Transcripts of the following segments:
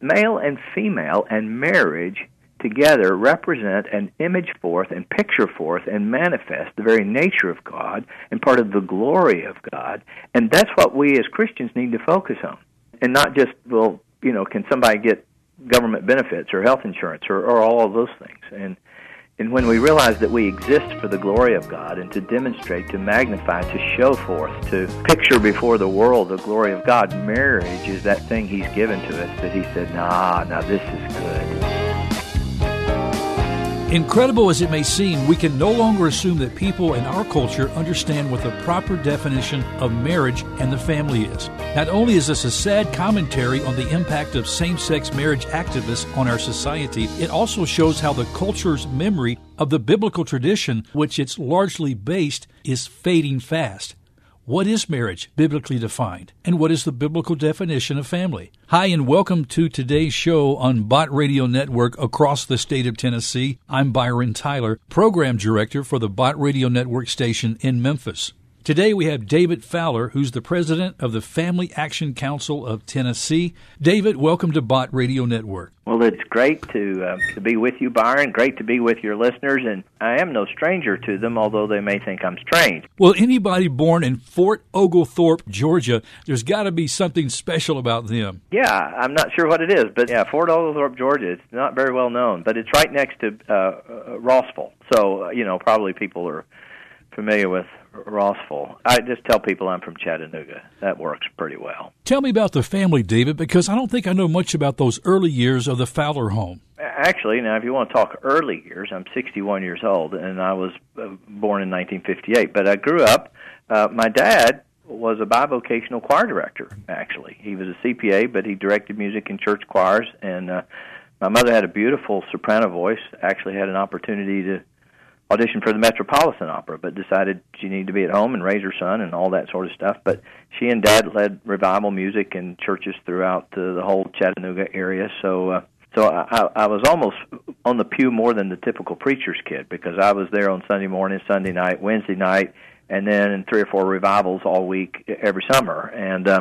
male and female and marriage together represent and image forth and picture forth and manifest the very nature of God and part of the glory of God. And that's what we as Christians need to focus on. And not just, well, you know, can somebody get government benefits or health insurance or, or all of those things? And and when we realize that we exist for the glory of God and to demonstrate, to magnify, to show forth, to picture before the world the glory of God, marriage is that thing He's given to us that He said, nah, now this is good. Incredible as it may seem, we can no longer assume that people in our culture understand what the proper definition of marriage and the family is. Not only is this a sad commentary on the impact of same sex marriage activists on our society, it also shows how the culture's memory of the biblical tradition, which it's largely based, is fading fast. What is marriage, biblically defined? And what is the biblical definition of family? Hi, and welcome to today's show on Bott Radio Network across the state of Tennessee. I'm Byron Tyler, Program Director for the Bott Radio Network station in Memphis. Today we have David Fowler, who's the president of the Family Action Council of Tennessee. David, welcome to Bott Radio Network. Well, it's great to uh, to be with you, Byron. Great to be with your listeners, and I am no stranger to them, although they may think I'm strange. Well, anybody born in Fort Oglethorpe, Georgia, there's got to be something special about them. Yeah, I'm not sure what it is, but yeah, Fort Oglethorpe, Georgia. It's not very well known, but it's right next to uh, uh, Rossville, so uh, you know probably people are familiar with Rossville. I just tell people I'm from Chattanooga. That works pretty well. Tell me about the family, David, because I don't think I know much about those early years of the Fowler home. Actually, now if you want to talk early years, I'm 61 years old, and I was uh, born in 1958. But I grew up. Uh, my dad was a bivocational choir director. Actually, he was a CPA, but he directed music in church choirs. And uh, my mother had a beautiful soprano voice. Actually, had an opportunity to auditioned for the Metropolitan Opera, but decided she needed to be at home and raise her son and all that sort of stuff. But she and Dad led revival music in churches throughout the, the whole Chattanooga area. So, uh, so I, I was almost on the pew more than the typical preacher's kid because I was there on Sunday morning, Sunday night, Wednesday night, and then in three or four revivals all week every summer. And uh,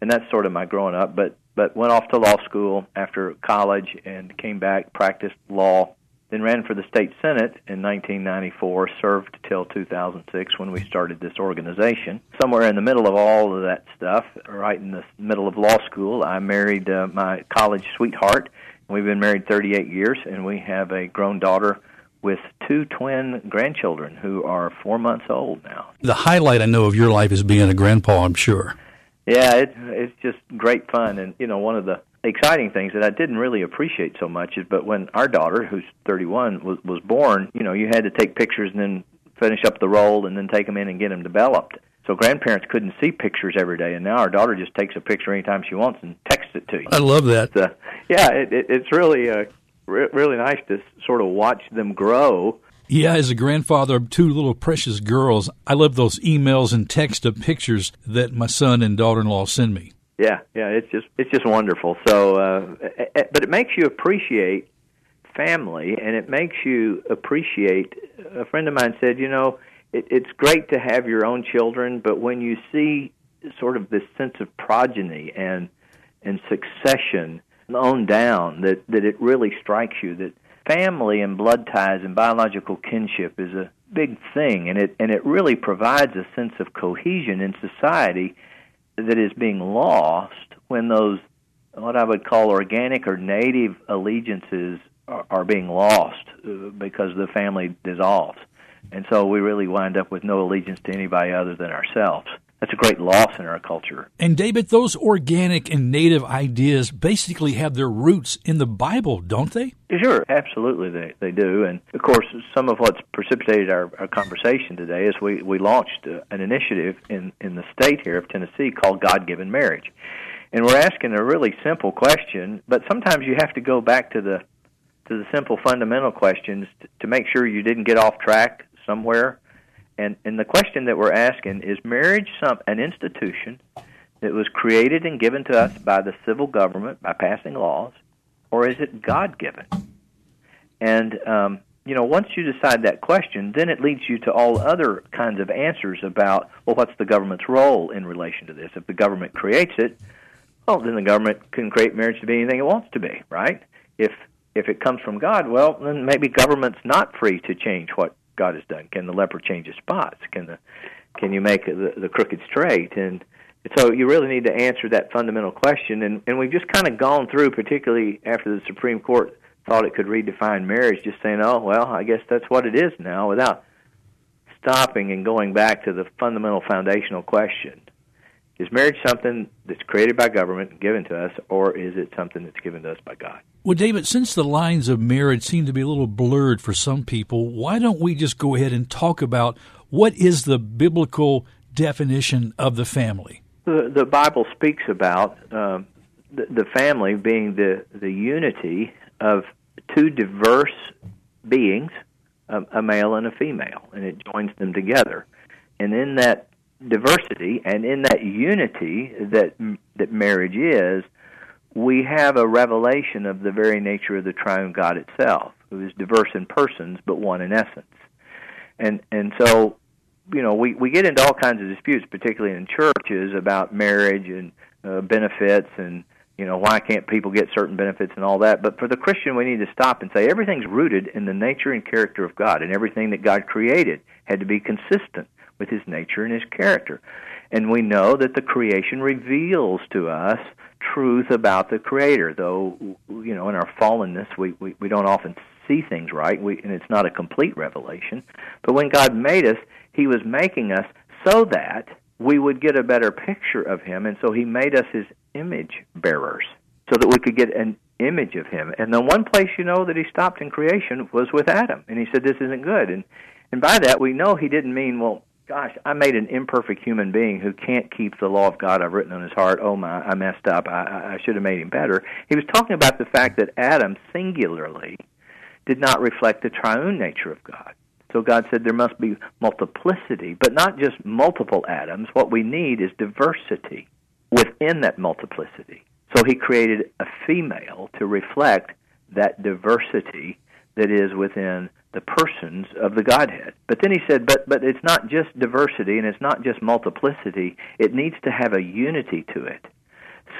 and that's sort of my growing up. But but went off to law school after college and came back, practiced law then ran for the state senate in 1994, served till 2006 when we started this organization. Somewhere in the middle of all of that stuff, right in the middle of law school, I married uh, my college sweetheart. We've been married 38 years, and we have a grown daughter with two twin grandchildren who are four months old now. The highlight I know of your life is being a grandpa, I'm sure. Yeah, it's it's just great fun, and you know one of the exciting things that I didn't really appreciate so much is but when our daughter who's 31 was was born, you know, you had to take pictures and then finish up the roll and then take them in and get them developed. So grandparents couldn't see pictures every day, and now our daughter just takes a picture anytime she wants and texts it to you. I love that. Uh, yeah, it, it, it's really uh, re- really nice to sort of watch them grow. Yeah, as a grandfather of two little precious girls, I love those emails and text of pictures that my son and daughter-in-law send me. Yeah, yeah, it's just it's just wonderful. So, uh, but it makes you appreciate family, and it makes you appreciate. A friend of mine said, you know, it, it's great to have your own children, but when you see sort of this sense of progeny and and succession on down, that that it really strikes you that family and blood ties and biological kinship is a big thing, and it and it really provides a sense of cohesion in society that is being lost when those what I would call organic or native allegiances are, are being lost uh, because the family dissolves, and so we really wind up with no allegiance to anybody other than ourselves. That's a great loss in our culture. And David, those organic and native ideas basically have their roots in the Bible, don't they? Sure, absolutely they, they do. And of course, some of what's precipitated our, our conversation today is we, we launched uh, an initiative in, in the state here of Tennessee called God Given Marriage. And we're asking a really simple question, but sometimes you have to go back to the to the simple fundamental questions to, to make sure you didn't get off track somewhere and and the question that we're asking is marriage some an institution that was created and given to us by the civil government by passing laws, or is it God given? And um, you know, once you decide that question, then it leads you to all other kinds of answers about well, what's the government's role in relation to this? If the government creates it, well, then the government can create marriage to be anything it wants to be, right? If if it comes from God, well, then maybe government's not free to change what God has done. Can the leper change his spots? Can the can you make the, the crooked straight? And so you really need to answer that fundamental question. And, and we've just kind of gone through, particularly after the Supreme Court thought it could redefine marriage, just saying, oh, well, I guess that's what it is now, without stopping and going back to the fundamental foundational question. Is marriage something that's created by government and given to us, or is it something that's given to us by God? Well, David, since the lines of marriage seem to be a little blurred for some people, why don't we just go ahead and talk about what is the biblical definition of the family? The, the Bible speaks about um, the, the family being the, the unity of two diverse beings, a, a male and a female, and it joins them together. And in that diversity and in that unity that that marriage is, we have a revelation of the very nature of the triune God itself, who is diverse in persons but one in essence. And and so, you know, we we get into all kinds of disputes, particularly in churches, about marriage and uh, benefits and you know why can't people get certain benefits and all that but for the christian we need to stop and say everything's rooted in the nature and character of god and everything that god created had to be consistent with his nature and his character. And we know that the creation reveals to us truth about the creator, though you know, in our fallenness we, we, we don't often see things right, we, and it's not a complete revelation. But when God made us, he was making us so that we would get a better picture of him, and so he made us his image bearers, so that we could get an image of him. And the one place you know that he stopped in creation was with Adam, and he said this isn't good. And and by that we know he didn't mean well gosh, I made an imperfect human being who can't keep the law of God I've written on his heart. Oh my, I messed up. I, I should have made him better. He was talking about the fact that Adam singularly did not reflect the triune nature of God. So God said there must be multiplicity, but not just multiple Adams. What we need is diversity within that multiplicity. So he created a female to reflect that diversity that is within the persons of the Godhead. But then he said, but but it's not just diversity and it's not just multiplicity. It needs to have a unity to it.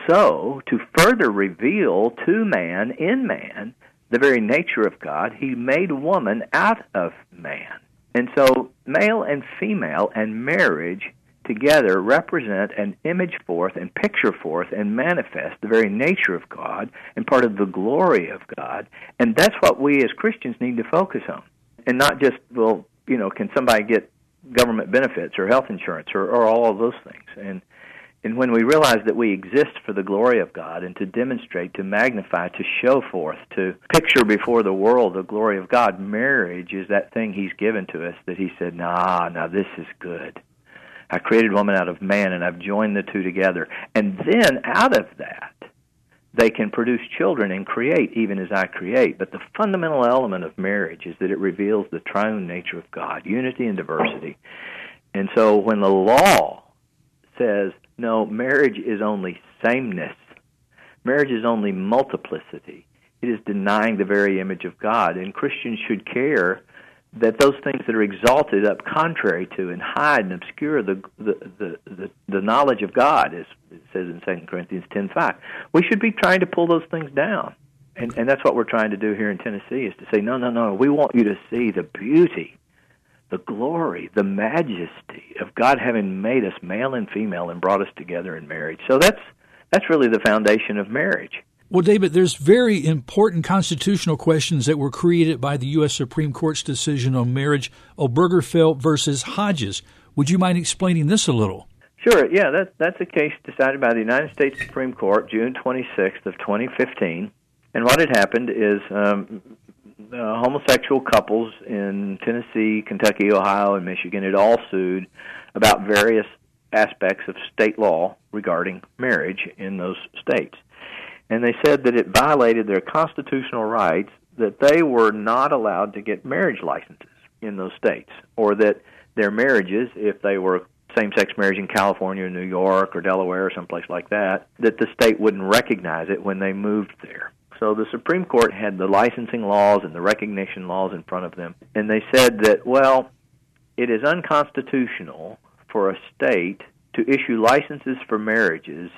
So, to further reveal to man in man the very nature of God, he made woman out of man. And so, male and female and marriage together represent and image forth and picture forth and manifest the very nature of God and part of the glory of God. And that's what we as Christians need to focus on. And not just, well, you know, can somebody get government benefits or health insurance or, or all of those things. And and when we realize that we exist for the glory of God and to demonstrate, to magnify, to show forth, to picture before the world the glory of God, marriage is that thing He's given to us that He said, nah, now this is good. I created woman out of man, and I've joined the two together. And then out of that, they can produce children and create even as I create. But the fundamental element of marriage is that it reveals the triune nature of God, unity and diversity. And so when the law says, no, marriage is only sameness, marriage is only multiplicity, it is denying the very image of God. And Christians should care that those things that are exalted up contrary to and hide and obscure the the the, the, the knowledge of God, as it says in Second Corinthians ten five, we should be trying to pull those things down, and and that's what we're trying to do here in Tennessee is to say no no no we want you to see the beauty, the glory, the majesty of God having made us male and female and brought us together in marriage. So that's that's really the foundation of marriage. Well, David, there's very important constitutional questions that were created by the U.S. Supreme Court's decision on marriage, Obergefell versus Hodges. Would you mind explaining this a little? Sure. Yeah, that, that's a case decided by the United States Supreme Court June 26th of 2015. And what had happened is um, uh, homosexual couples in Tennessee, Kentucky, Ohio, and Michigan had all sued about various aspects of state law regarding marriage in those states and they said that it violated their constitutional rights that they were not allowed to get marriage licenses in those states, or that their marriages, if they were same-sex marriage in California or New York or Delaware or someplace like that, that the state wouldn't recognize it when they moved there. So the Supreme Court had the licensing laws and the recognition laws in front of them, and they said that, well, it is unconstitutional for a state to issue licenses for marriages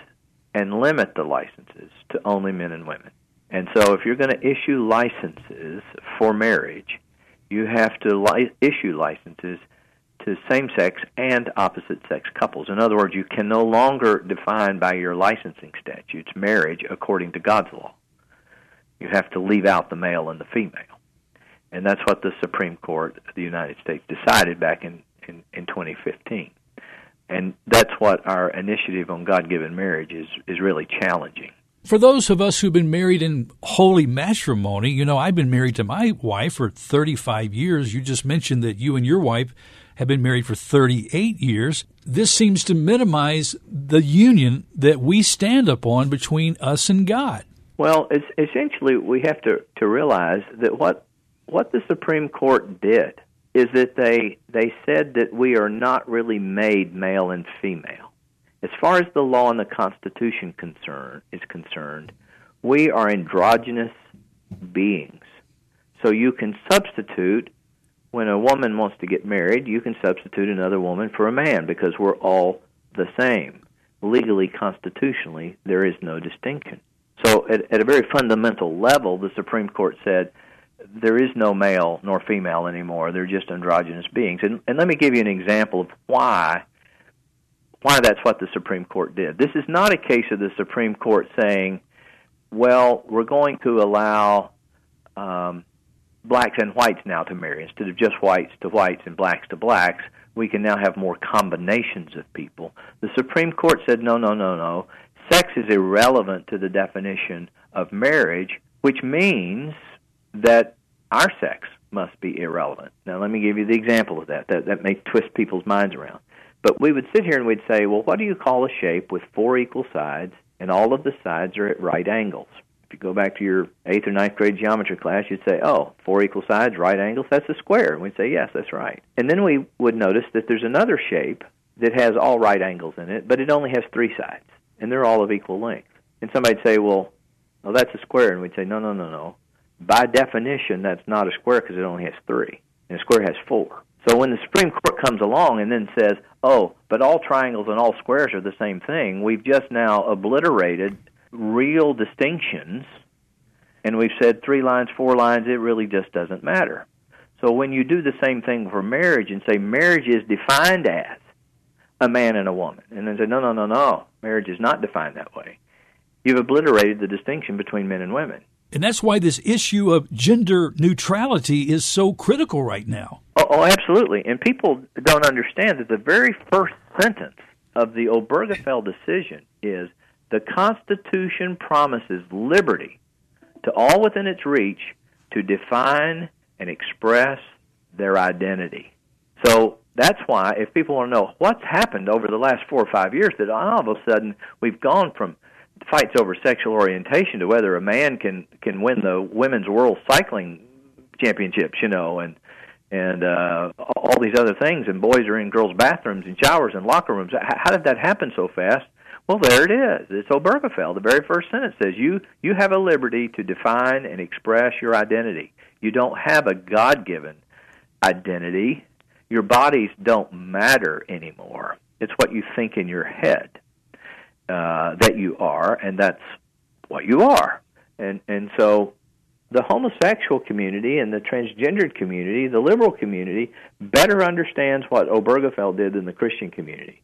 and limit the licenses to only men and women. And so, if you're going to issue licenses for marriage, you have to li- issue licenses to same sex and opposite sex couples. In other words, you can no longer define by your licensing statutes marriage according to God's law. You have to leave out the male and the female. And that's what the Supreme Court of the United States decided back in, in, in 2015. And that's what our initiative on God given marriage is, is really challenging. For those of us who've been married in holy matrimony, you know, I've been married to my wife for 35 years. You just mentioned that you and your wife have been married for 38 years. This seems to minimize the union that we stand upon between us and God. Well, it's, essentially, we have to, to realize that what what the Supreme Court did is that they they said that we are not really made male and female. As far as the law and the Constitution concern is concerned, we are androgynous beings. So you can substitute when a woman wants to get married, you can substitute another woman for a man because we're all the same. Legally, constitutionally, there is no distinction. So, at, at a very fundamental level, the Supreme Court said there is no male nor female anymore. They're just androgynous beings. And, and let me give you an example of why why that's what the Supreme Court did. This is not a case of the Supreme Court saying, "Well, we're going to allow um, blacks and whites now to marry instead of just whites to whites and blacks to blacks. We can now have more combinations of people. The Supreme Court said no, no, no, no. Sex is irrelevant to the definition of marriage, which means that our sex must be irrelevant. Now, let me give you the example of that. That that may twist people's minds around. But we would sit here and we'd say, well, what do you call a shape with four equal sides and all of the sides are at right angles? If you go back to your eighth or ninth grade geometry class, you'd say, oh, four equal sides, right angles, that's a square. And we'd say, yes, that's right. And then we would notice that there's another shape that has all right angles in it, but it only has three sides, and they're all of equal length. And somebody'd say, well, well, that's a square. And we'd say, no, no, no, no. By definition, that's not a square because it only has three, and a square has four. So when the Supreme Court comes along and then says, oh, but all triangles and all squares are the same thing, we've just now obliterated real distinctions, and we've said three lines, four lines, it really just doesn't matter. So when you do the same thing for marriage and say marriage is defined as a man and a woman, and then say, no, no, no, no, marriage is not defined that way, you've obliterated the distinction between men and women. And that's why this issue of gender neutrality is so critical right now. Oh, oh absolutely. And people don't understand that the very first sentence of the Obergefell decision is the Constitution promises liberty to all within its reach to define and express their identity. So that's why, if people want to know what's happened over the last four or five years, that all of a sudden we've gone from fights over sexual orientation to whether a man can can win the women's world cycling championships, you know, and and uh, all these other things, and boys are in girls' bathrooms and showers and locker rooms. How did that happen so fast? Well, there it is. It's Obergefell. The very first sentence says you you have a liberty to define and express your identity. You don't have a God-given identity. Your bodies don't matter anymore. It's what you think in your head uh, that you are, and that's what you are. And and so the homosexual community and the transgendered community, the liberal community, better understands what Obergefell did than the Christian community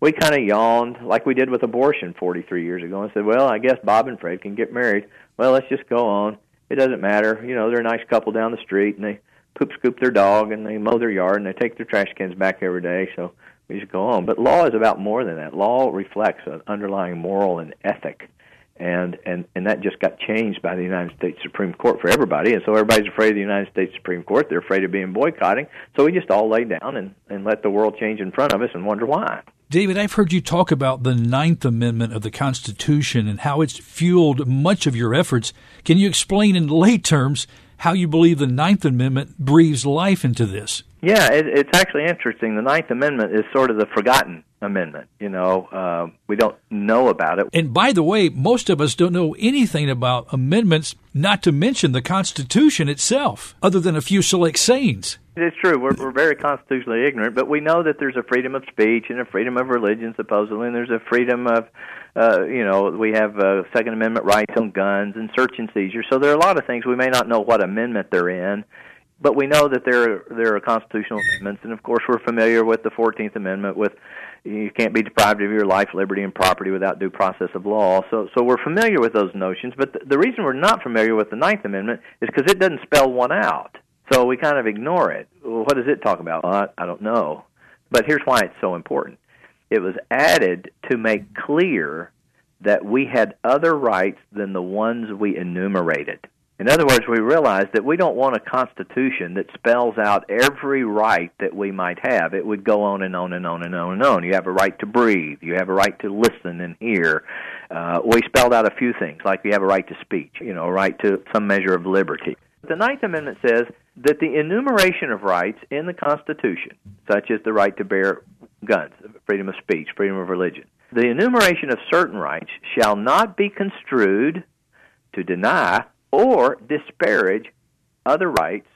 we kind of yawned like we did with abortion 43 years ago and said, "Well, I guess Bob and Fred can get married. Well, let's just go on. It doesn't matter. You know, they're a nice couple down the street and they poop scoop their dog and they mow their yard and they take their trash cans back every day. So we just go on. But law is about more than that. Law reflects an underlying moral and ethic." And, and and that just got changed by the United States Supreme Court for everybody, and so everybody's afraid of the United States Supreme Court. They're afraid of being boycotting, so we just all lay down and and let the world change in front of us and wonder why. David, I've heard you talk about the Ninth Amendment of the Constitution and how it's fueled much of your efforts. Can you explain in lay terms how you believe the Ninth Amendment breathes life into this? Yeah, it, it's actually interesting. The Ninth Amendment is sort of the forgotten amendment. You know, uh, we don't know about it. And by the way, most of us don't know anything about amendments, not to mention the Constitution itself, other than a few select sayings. It's true. We're, we're very constitutionally ignorant, but we know that there's a freedom of speech and a freedom of religion, supposedly, and there's a freedom of uh, you know, we have uh, Second Amendment rights on guns and search and seizure. So there are a lot of things we may not know what amendment they're in, but we know that there there are constitutional amendments, and of course we're familiar with the Fourteenth Amendment with you can't be deprived of your life, liberty, and property without due process of law. So, so we're familiar with those notions. But the, the reason we're not familiar with the Ninth Amendment is because it doesn't spell one out. So we kind of ignore it. Well, what does it talk about? Well, I, I don't know. But here's why it's so important. It was added to make clear that we had other rights than the ones we enumerated. In other words, we realize that we don't want a constitution that spells out every right that we might have. It would go on and on and on and on and on. You have a right to breathe. You have a right to listen and hear. Uh, we spelled out a few things, like you have a right to speech, you know, a right to some measure of liberty. The Ninth Amendment says that the enumeration of rights in the Constitution, such as the right to bear guns, freedom of speech, freedom of religion, the enumeration of certain rights shall not be construed to deny or disparage other rights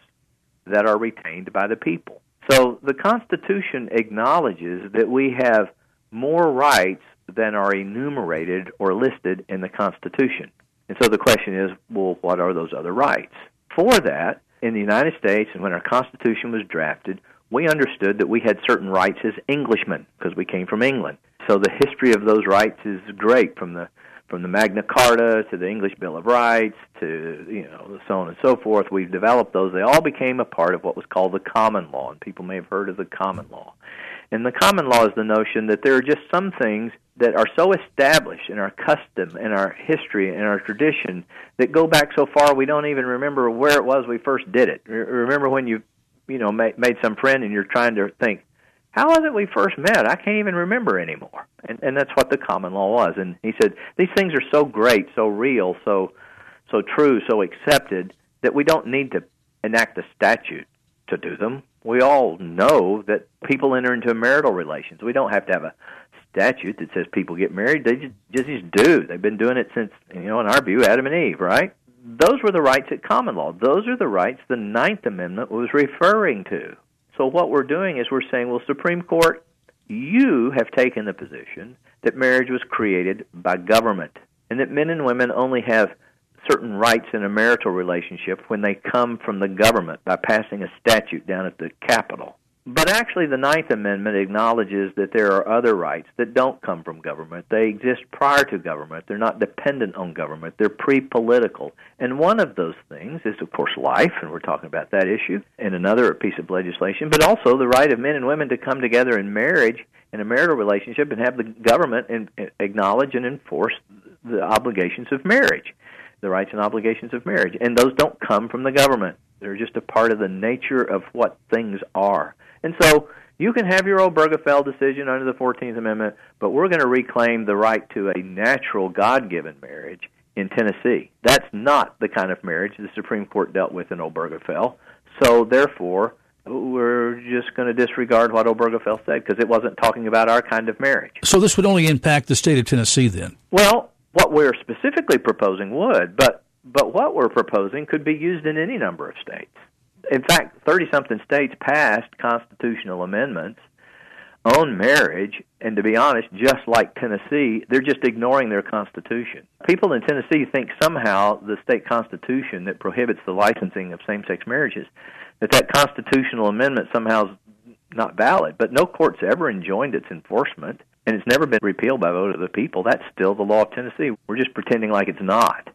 that are retained by the people. So the Constitution acknowledges that we have more rights than are enumerated or listed in the Constitution. And so the question is, well, what are those other rights? For that, in the United States, and when our Constitution was drafted, we understood that we had certain rights as Englishmen because we came from England. So the history of those rights is great from the from the Magna Carta to the English Bill of Rights to you know so on and so forth. We've developed those. They all became a part of what was called the common law, and people may have heard of the common law. And the common law is the notion that there are just some things that are so established in our custom, in our history, in our tradition that go back so far we don't even remember where it was we first did it. Remember when you you know made, made some friend and you're trying to think how was it we first met? I can't even remember anymore. And and that's what the common law was. And he said these things are so great, so real, so so true, so accepted that we don't need to enact a statute to do them. We all know that people enter into marital relations. We don't have to have a statute that says people get married. They just, just do. They've been doing it since, you know, in our view, Adam and Eve, right? Those were the rights at common law. Those are the rights the Ninth Amendment was referring to. So what we're doing is we're saying, well, Supreme Court, you have taken the position that marriage was created by government and that men and women only have certain rights in a marital relationship when they come from the government by passing a statute down at the Capitol. But actually, the Ninth Amendment acknowledges that there are other rights that don't come from government. They exist prior to government. They're not dependent on government. They're pre political. And one of those things is, of course, life, and we're talking about that issue in another piece of legislation, but also the right of men and women to come together in marriage, in a marital relationship, and have the government in, acknowledge and enforce the obligations of marriage, the rights and obligations of marriage. And those don't come from the government. They're just a part of the nature of what things are. And so you can have your old Obergefell decision under the 14th Amendment, but we're going to reclaim the right to a natural God given marriage in Tennessee. That's not the kind of marriage the Supreme Court dealt with in Obergefell. So therefore, we're just going to disregard what Obergefell said because it wasn't talking about our kind of marriage. So this would only impact the state of Tennessee then? Well, what we're specifically proposing would, but but what we're proposing could be used in any number of states in fact, 30 something states passed constitutional amendments on marriage, and to be honest, just like Tennessee, they're just ignoring their constitution. People in Tennessee think somehow the state constitution that prohibits the licensing of same sex marriages, that that constitutional amendment somehow is not valid. But no court's ever enjoined its enforcement, and it's never been repealed by vote of the people. That's still the law of Tennessee. We're just pretending like it's not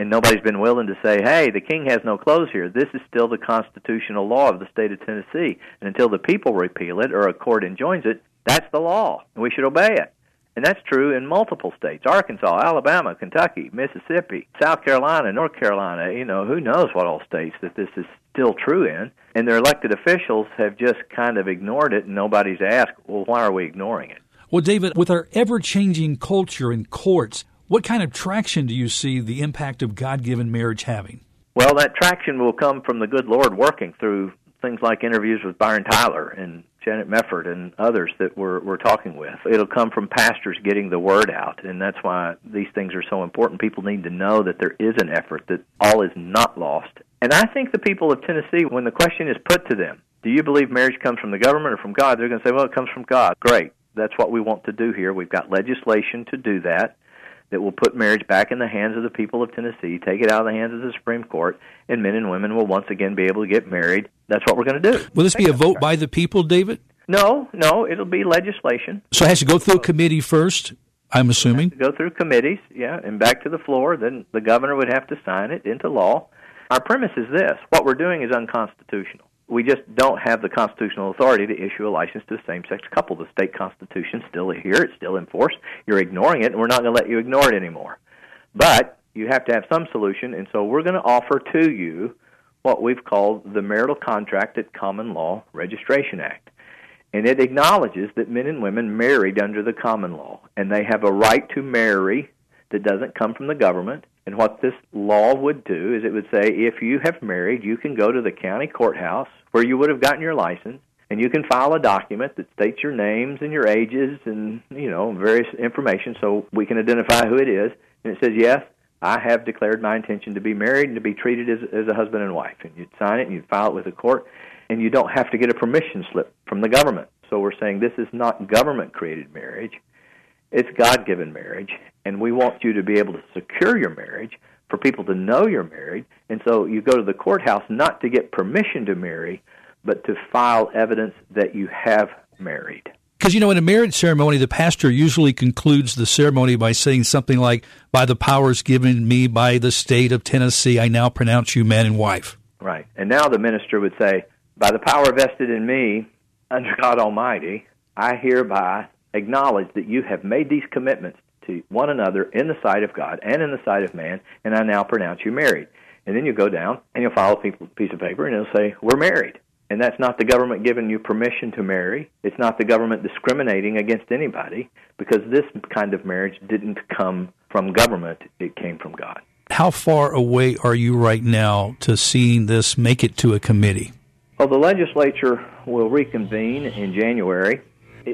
and nobody's been willing to say, "Hey, the king has no clothes here. This is still the constitutional law of the state of Tennessee, and until the people repeal it or a court enjoins it, that's the law, and we should obey it." And that's true in multiple states: Arkansas, Alabama, Kentucky, Mississippi, South Carolina, North Carolina. You know, who knows what all states that this is still true in? And their elected officials have just kind of ignored it, and nobody's asked, "Well, why are we ignoring it?" Well, David, with our ever changing culture and courts, what kind of traction do you see the impact of God given marriage having? Well, that traction will come from the good Lord working through things like interviews with Byron Tyler and Janet Mefford and others that we're, we're talking with. It'll come from pastors getting the word out, and that's why these things are so important. People need to know that there is an effort, that all is not lost. And I think the people of Tennessee, when the question is put to them, do you believe marriage comes from the government or from God? They're going to say, well, it comes from God. Great. That's what we want to do here. We've got legislation to do that that will put marriage back in the hands of the people of Tennessee, take it out of the hands of the Supreme Court, and men and women will once again be able to get married. That's what we're going to do. Will this be a vote by the people, David? No, no, it'll be legislation. So it has to go through a committee first, I'm assuming? Go through committees, yeah, and back to the floor. Then the governor would have to sign it into law. Our premise is this what we're doing is unconstitutional. We just don't have the constitutional authority to issue a license to a same sex couple. The state constitution's still here, it's still in force. You're ignoring it, and we're not going to let you ignore it anymore. But you have to have some solution, and so we're going to offer to you what we've called the Marital Contract at Common Law Registration Act. And it acknowledges that men and women married under the common law, and they have a right to marry that doesn't come from the government. And what this law would do is it would say if you have married, you can go to the county courthouse where you would have gotten your license, and you can file a document that states your names and your ages and you know various information so we can identify who it is. And it says yes, I have declared my intention to be married and to be treated as, as a husband and wife. And you'd sign it and you'd file it with the court, and you don't have to get a permission slip from the government. So we're saying this is not government created marriage, it's God given marriage, and we want you to be able to secure your marriage for people to know you're married. And so you go to the courthouse not to get permission to marry, but to file evidence that you have married. Because, you know, in a marriage ceremony, the pastor usually concludes the ceremony by saying something like, By the powers given me by the state of Tennessee, I now pronounce you man and wife. Right. And now the minister would say, By the power vested in me under God Almighty, I hereby acknowledge that you have made these commitments to one another in the sight of God and in the sight of man, and I now pronounce you married. And then you go down and you'll file a piece of paper and it'll say, We're married. And that's not the government giving you permission to marry. It's not the government discriminating against anybody because this kind of marriage didn't come from government, it came from God. How far away are you right now to seeing this make it to a committee? Well, the legislature will reconvene in January.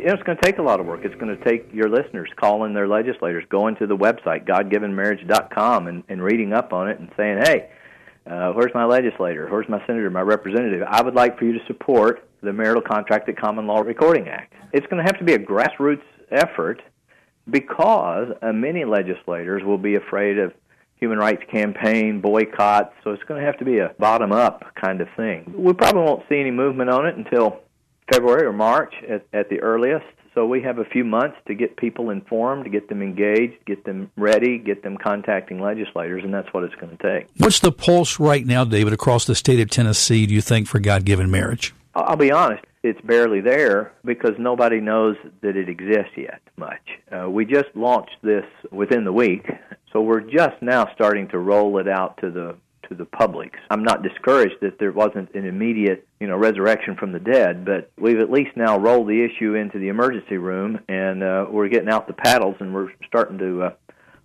It's going to take a lot of work. It's going to take your listeners calling their legislators, going to the website, godgivenmarriage.com, and, and reading up on it and saying, hey, uh, where's my legislator? Where's my senator, my representative? I would like for you to support the Marital Contract at Common Law Recording Act. It's going to have to be a grassroots effort because uh, many legislators will be afraid of human rights campaign boycotts, so it's going to have to be a bottom up kind of thing. We probably won't see any movement on it until February or March at, at the earliest. So we have a few months to get people informed, to get them engaged, get them ready, get them contacting legislators, and that's what it's going to take. What's the pulse right now, David, across the state of Tennessee, do you think, for God given marriage? I'll be honest, it's barely there because nobody knows that it exists yet much. Uh, we just launched this within the week, so we're just now starting to roll it out to the to the public. I'm not discouraged that there wasn't an immediate, you know, resurrection from the dead, but we've at least now rolled the issue into the emergency room, and uh, we're getting out the paddles, and we're starting to uh,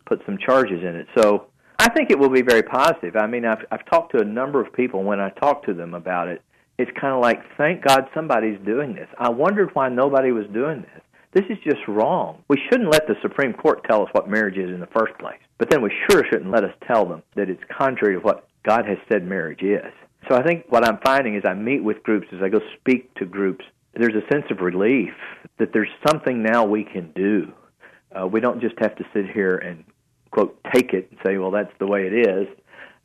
put some charges in it. So I think it will be very positive. I mean, I've I've talked to a number of people. When I talk to them about it, it's kind of like, thank God somebody's doing this. I wondered why nobody was doing this. This is just wrong. We shouldn't let the Supreme Court tell us what marriage is in the first place. But then we sure shouldn't let us tell them that it's contrary to what God has said marriage is. So I think what I'm finding is I meet with groups, as I go speak to groups, there's a sense of relief that there's something now we can do. Uh, we don't just have to sit here and, quote, take it and say, well, that's the way it is.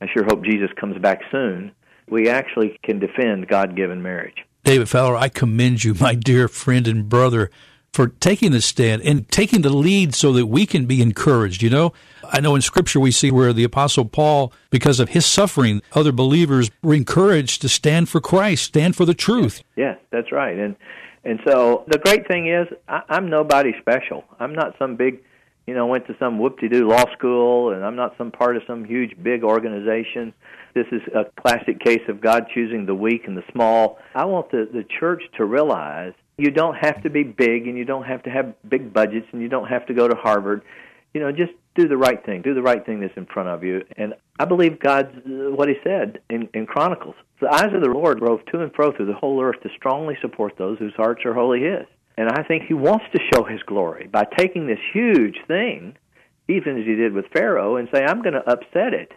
I sure hope Jesus comes back soon. We actually can defend God given marriage. David Fowler, I commend you, my dear friend and brother for taking the stand and taking the lead so that we can be encouraged. You know, I know in Scripture we see where the Apostle Paul, because of his suffering, other believers were encouraged to stand for Christ, stand for the truth. Yes, that's right. And and so the great thing is, I, I'm nobody special. I'm not some big, you know, went to some whoop-de-doo law school, and I'm not some part of some huge big organization. This is a classic case of God choosing the weak and the small. I want the, the church to realize you don't have to be big and you don't have to have big budgets and you don't have to go to Harvard. You know, just do the right thing. Do the right thing that's in front of you. And I believe God's uh, what He said in, in Chronicles. The eyes of the Lord rove to and fro through the whole earth to strongly support those whose hearts are wholly His. And I think He wants to show His glory by taking this huge thing, even as He did with Pharaoh, and say, I'm going to upset it.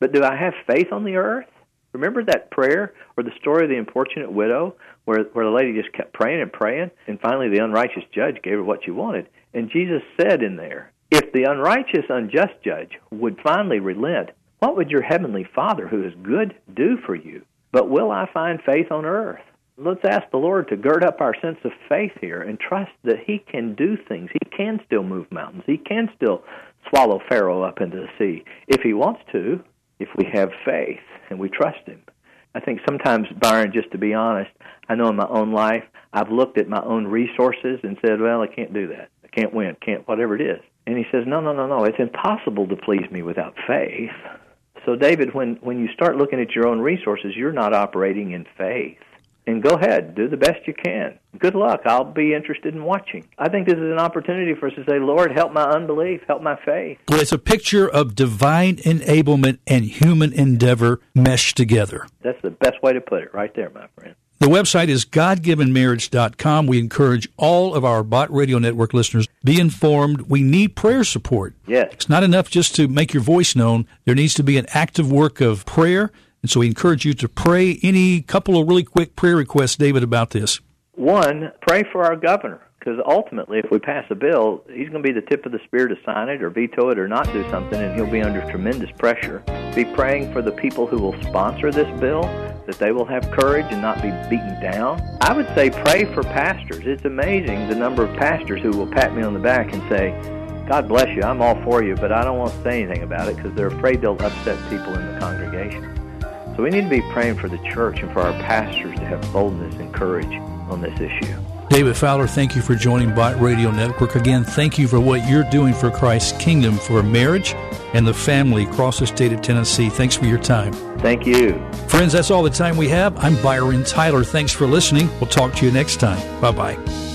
But do I have faith on the earth? Remember that prayer or the story of the importunate widow where where the lady just kept praying and praying and finally the unrighteous judge gave her what she wanted. And Jesus said in there, If the unrighteous, unjust judge would finally relent, what would your heavenly Father, who is good, do for you? But will I find faith on earth? Let's ask the Lord to gird up our sense of faith here and trust that He can do things. He can still move mountains. He can still swallow Pharaoh up into the sea if He wants to, if we have faith and we trust Him. I think sometimes, Byron, just to be honest, I know in my own life, I've looked at my own resources and said, well, I can't do that. I can't win, can't, whatever it is. And he says, no, no, no, no. It's impossible to please me without faith. So, David, when, when you start looking at your own resources, you're not operating in faith. And go ahead, do the best you can. Good luck. I'll be interested in watching. I think this is an opportunity for us to say, Lord, help my unbelief, help my faith. Well, it's a picture of divine enablement and human endeavor meshed together. That's the best way to put it, right there, my friend. The website is godgivenmarriage.com. We encourage all of our Bott Radio Network listeners be informed. We need prayer support. Yes. It's not enough just to make your voice known. There needs to be an active work of prayer. And so we encourage you to pray any couple of really quick prayer requests, David, about this. One, pray for our governor because ultimately, if we pass a bill, he's going to be the tip of the spear to sign it or veto it or not do something, and he'll be under tremendous pressure. Be praying for the people who will sponsor this bill, that they will have courage and not be beaten down. I would say pray for pastors. It's amazing the number of pastors who will pat me on the back and say, God bless you, I'm all for you, but I don't want to say anything about it because they're afraid they'll upset people in the congregation. So we need to be praying for the church and for our pastors to have boldness and courage on this issue. David Fowler, thank you for joining Bott Radio Network. Again, thank you for what you're doing for Christ's kingdom, for marriage and the family across the state of Tennessee. Thanks for your time. Thank you. Friends, that's all the time we have. I'm Byron Tyler. Thanks for listening. We'll talk to you next time. Bye bye.